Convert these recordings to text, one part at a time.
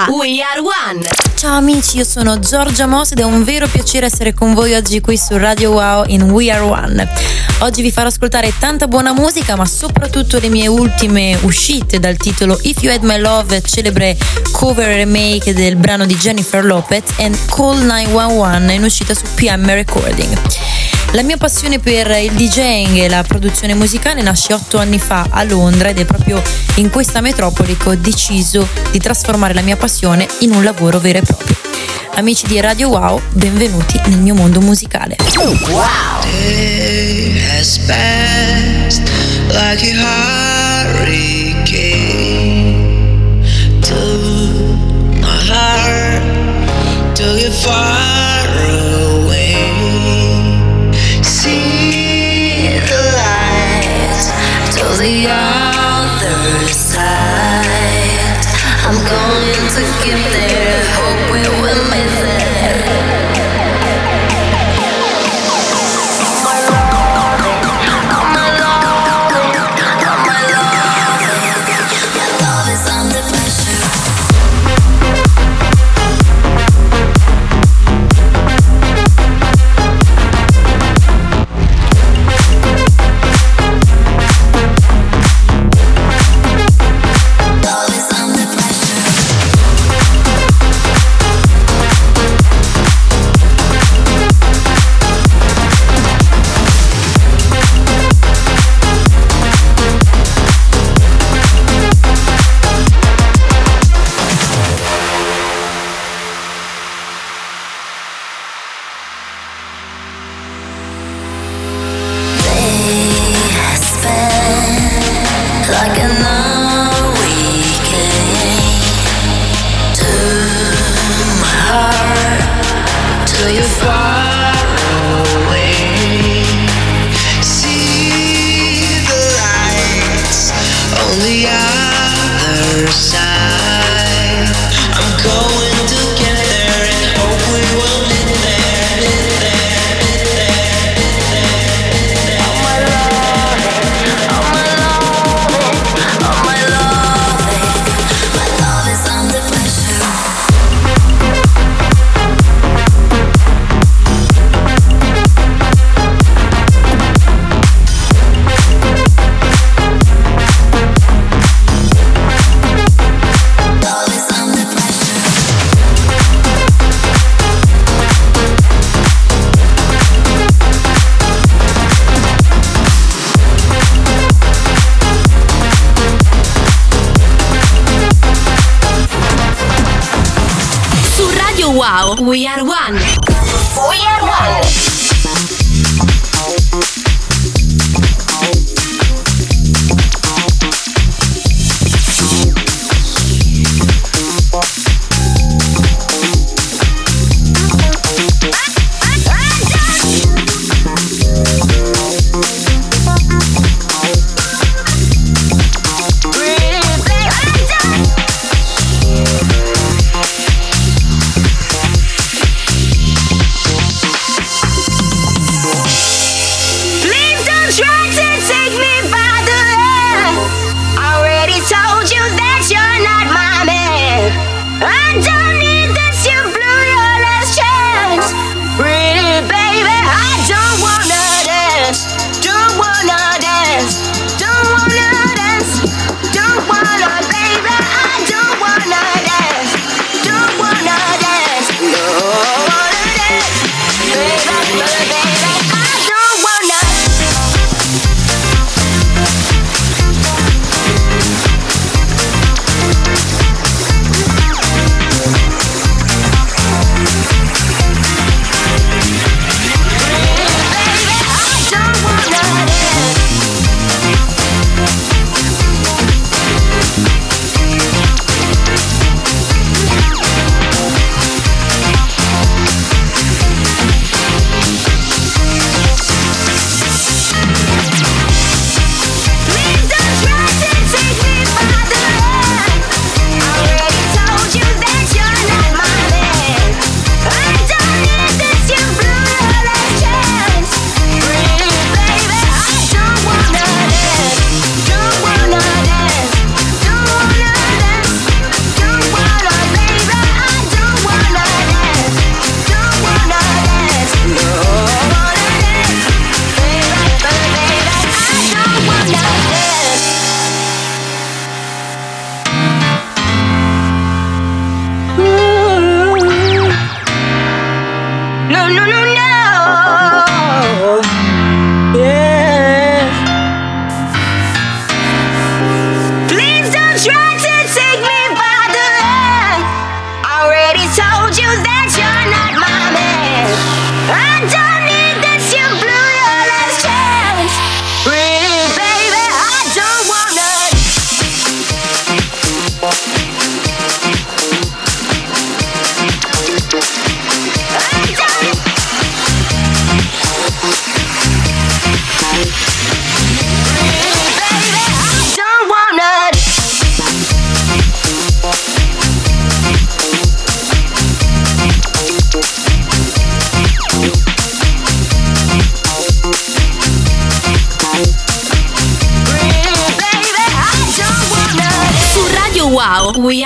a We Are One. Ciao amici, io sono Giorgia Moss ed è un vero piacere essere con voi oggi qui su Radio Wow in We Are One. Oggi vi farò ascoltare tanta buona musica, ma soprattutto le mie ultime uscite dal titolo If You Had My Love, celebre cover remake del brano di Jennifer Lopez, e Call 911 in uscita su PM Recording. La mia passione per il DJing e la produzione musicale nasce otto anni fa a Londra ed è proprio in questa metropoli che ho deciso di trasformare la mia passione in un lavoro vero e proprio. Amici di Radio Wow, benvenuti nel mio mondo musicale. Wow! the Wow, we are one. We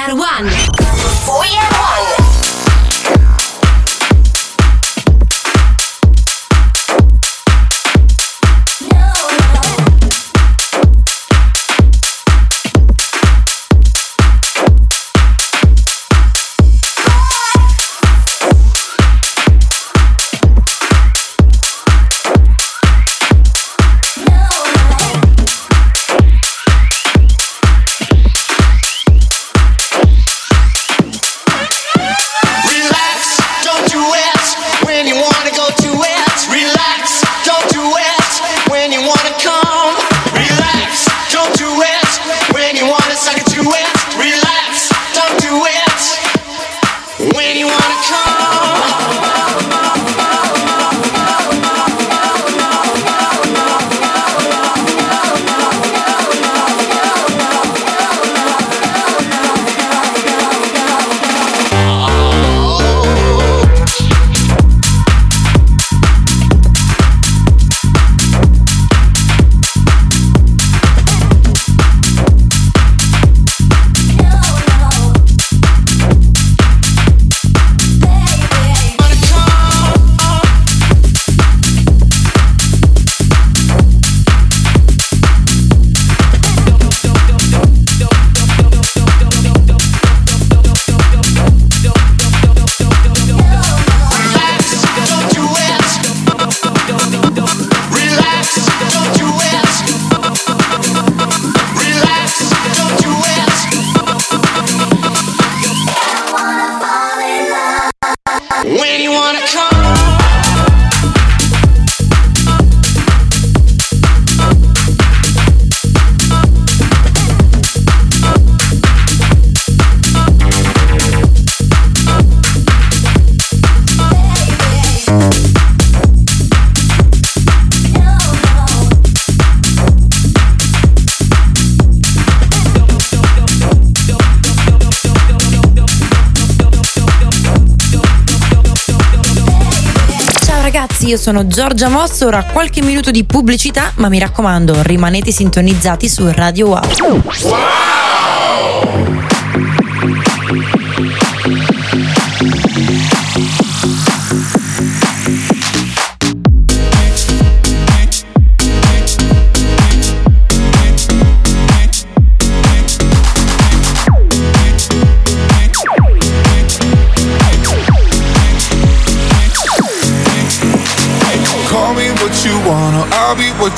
sono Giorgia Mosso, ora qualche minuto di pubblicità, ma mi raccomando, rimanete sintonizzati su Radio Wow. wow!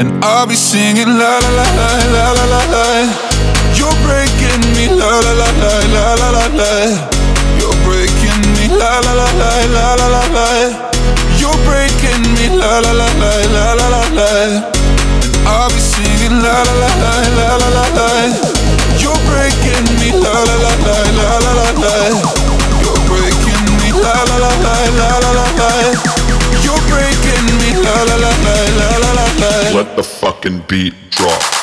And I'll be singing la la la la la la la la. You're breaking me la la la la la la la la. You're breaking me la la la la la la la la. You're breaking me la la la la la la la la. And I'll be singing la la la la la la la la. You're breaking me la la la la la la la la. You're breaking me la la la la la la la la. You're breaking me la la la. Let the fucking beat drop.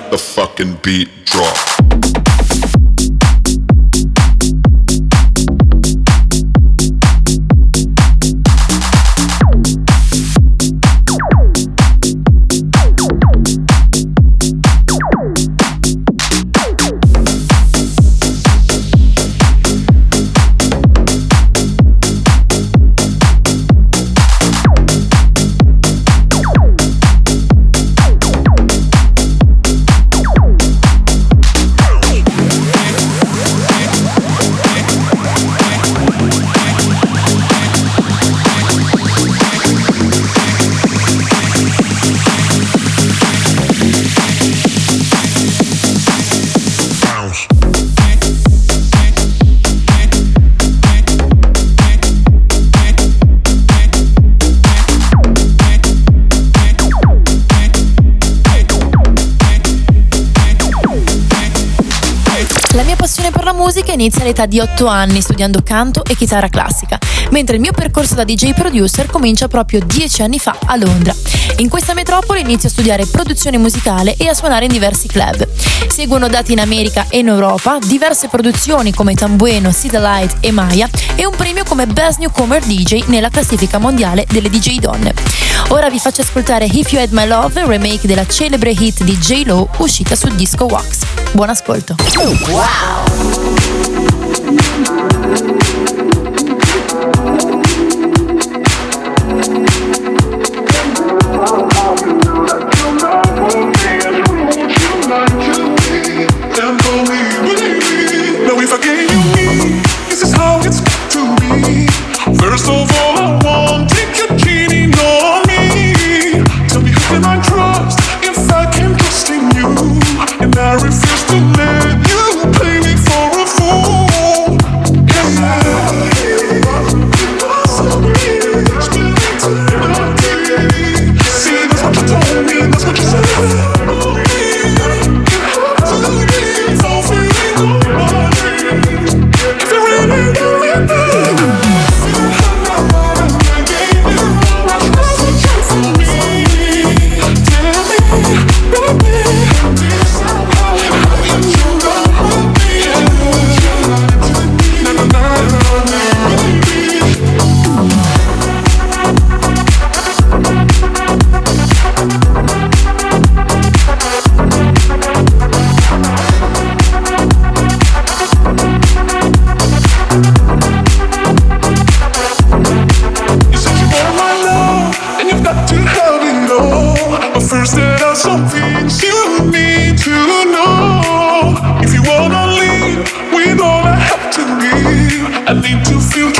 let the fucking beat drop. inizia all'età di 8 anni studiando canto e chitarra classica, mentre il mio percorso da DJ producer comincia proprio 10 anni fa a Londra. In questa metropoli inizio a studiare produzione musicale e a suonare in diversi club. Seguono dati in America e in Europa, diverse produzioni come Tambueno, See the Light e Maya e un premio come Best Newcomer DJ nella classifica mondiale delle DJ donne. Ora vi faccio ascoltare If You Had My Love, remake della celebre hit di J. Lo uscita su Disco Wax. Buon ascolto. Wow! things you need to know. If you wanna leave with all I have to leave. I need to feel.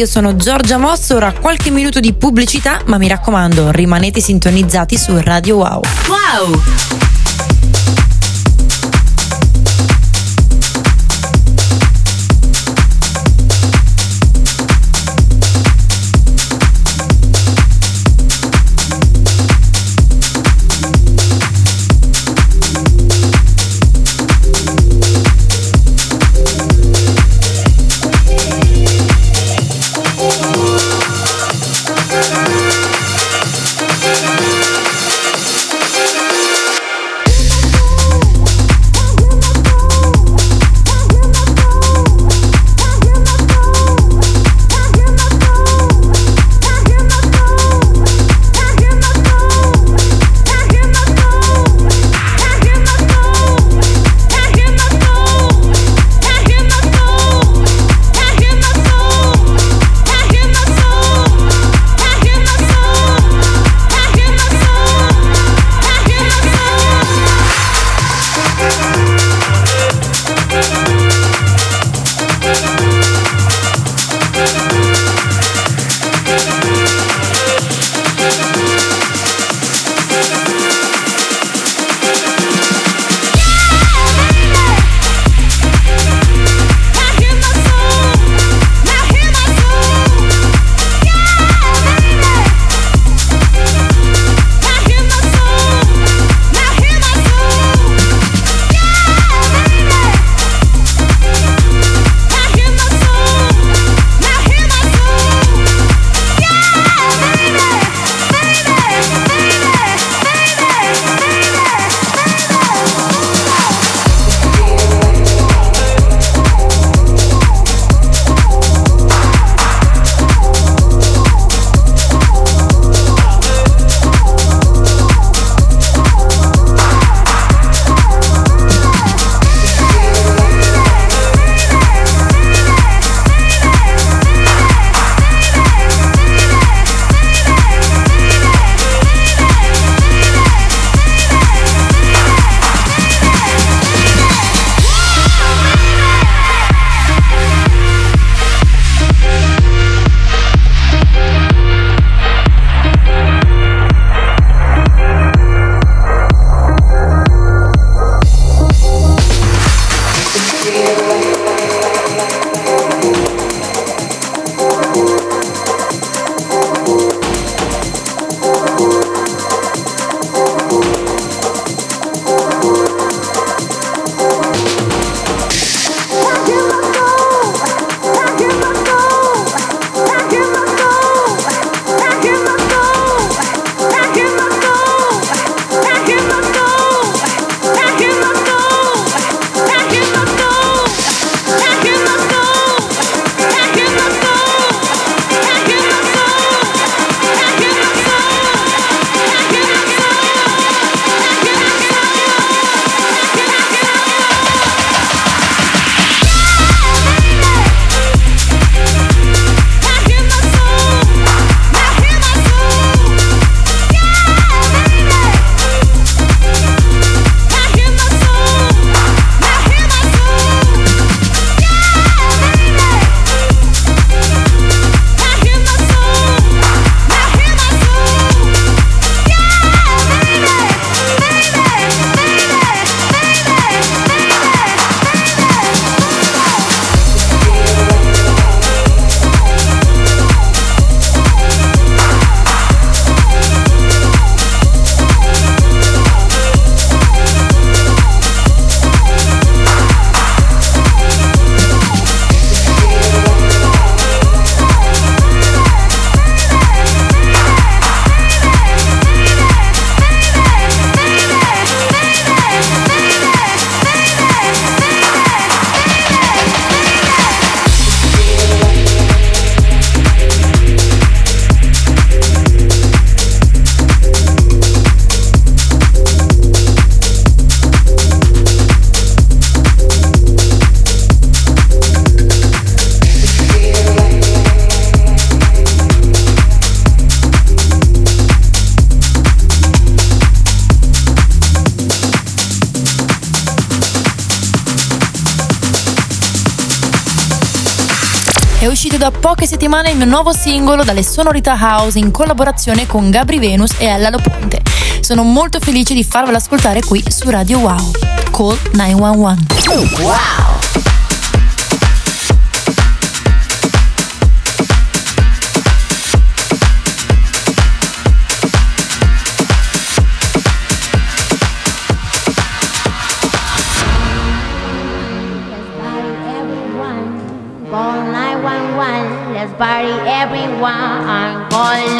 Io sono Giorgia Mosso, ora qualche minuto di pubblicità, ma mi raccomando, rimanete sintonizzati su Radio Wow. Wow! uscito da poche settimane il mio nuovo singolo dalle sonorità house in collaborazione con Gabri Venus e Ella Loponte. Sono molto felice di farvelo ascoltare qui su Radio Wow. Call 911. Wow! qua gọi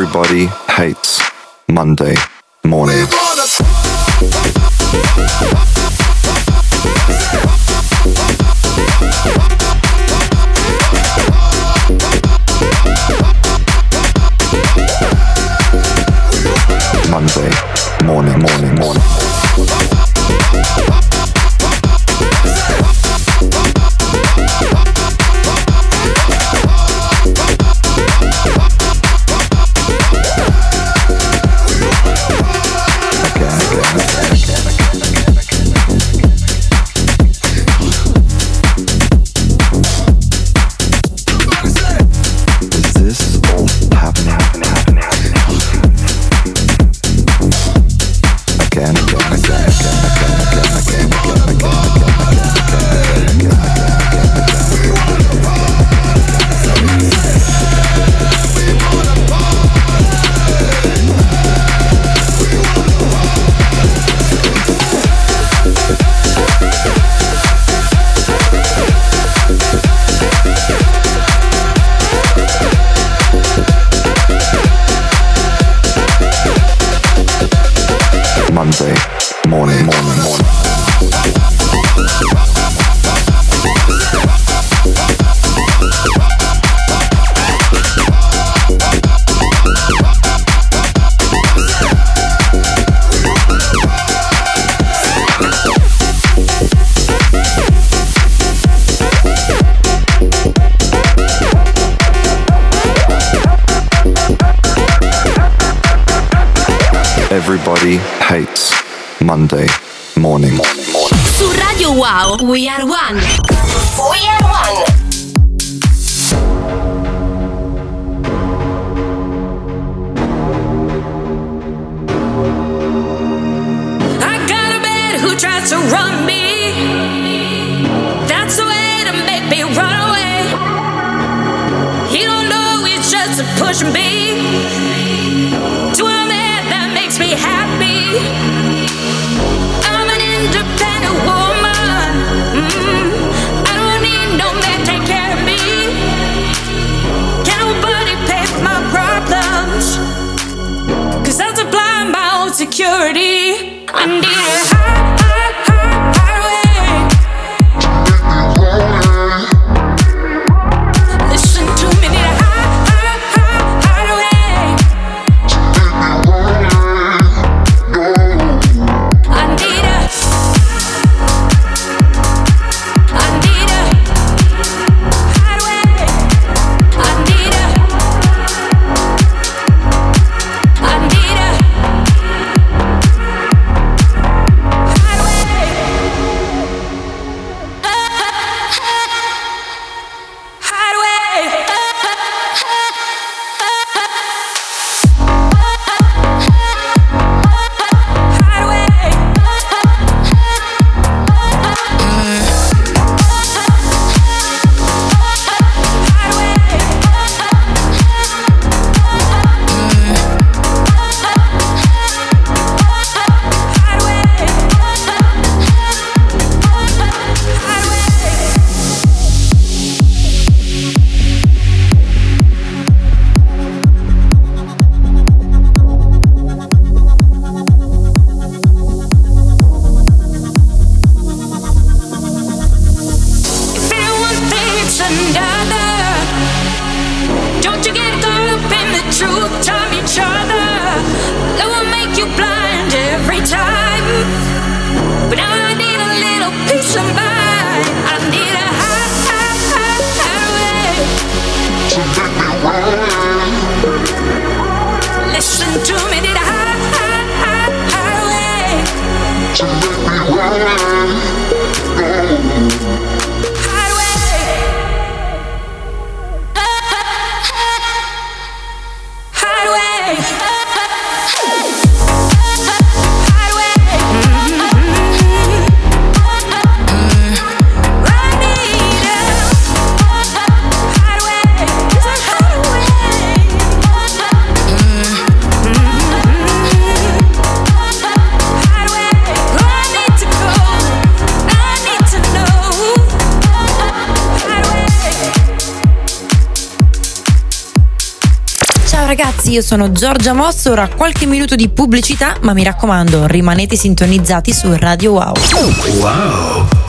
Everybody hates Monday morning. We Are One. ragazzi, io sono Giorgia Mosso, ora qualche minuto di pubblicità, ma mi raccomando, rimanete sintonizzati su Radio Wow. Wow!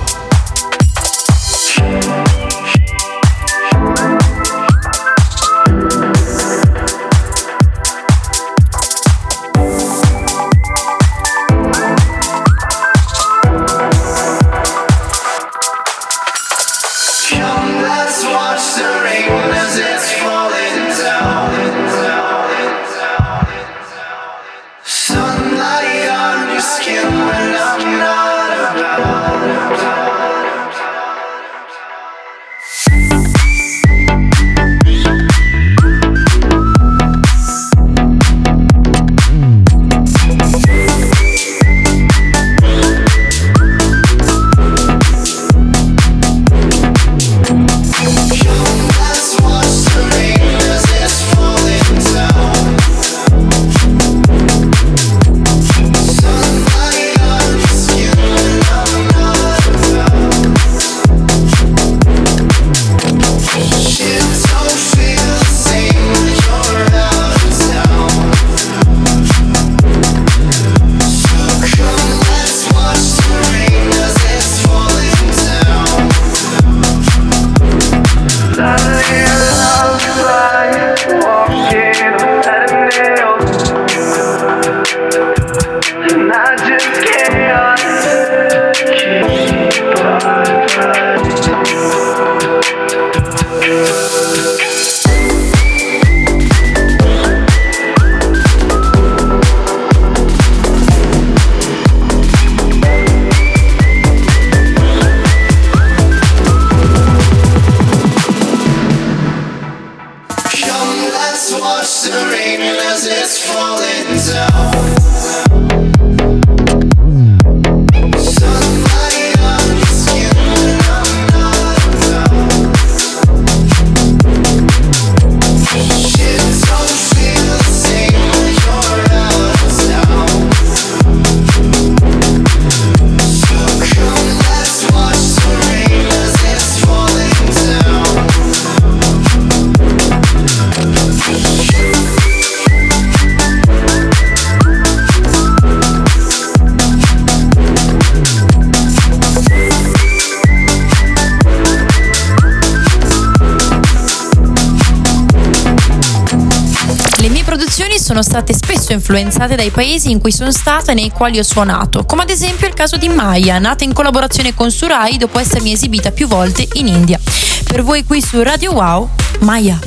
sono state spesso influenzate dai paesi in cui sono stata e nei quali ho suonato, come ad esempio il caso di Maya, nata in collaborazione con Surai dopo essermi esibita più volte in India. Per voi qui su Radio Wow, Maya.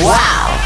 Wow!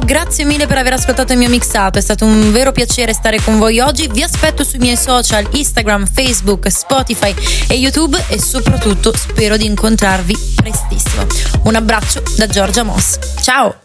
Grazie mille per aver ascoltato il mio mixato, è stato un vero piacere stare con voi oggi. Vi aspetto sui miei social Instagram, Facebook, Spotify e YouTube e soprattutto spero di incontrarvi prestissimo. Un abbraccio da Giorgia Moss. Ciao!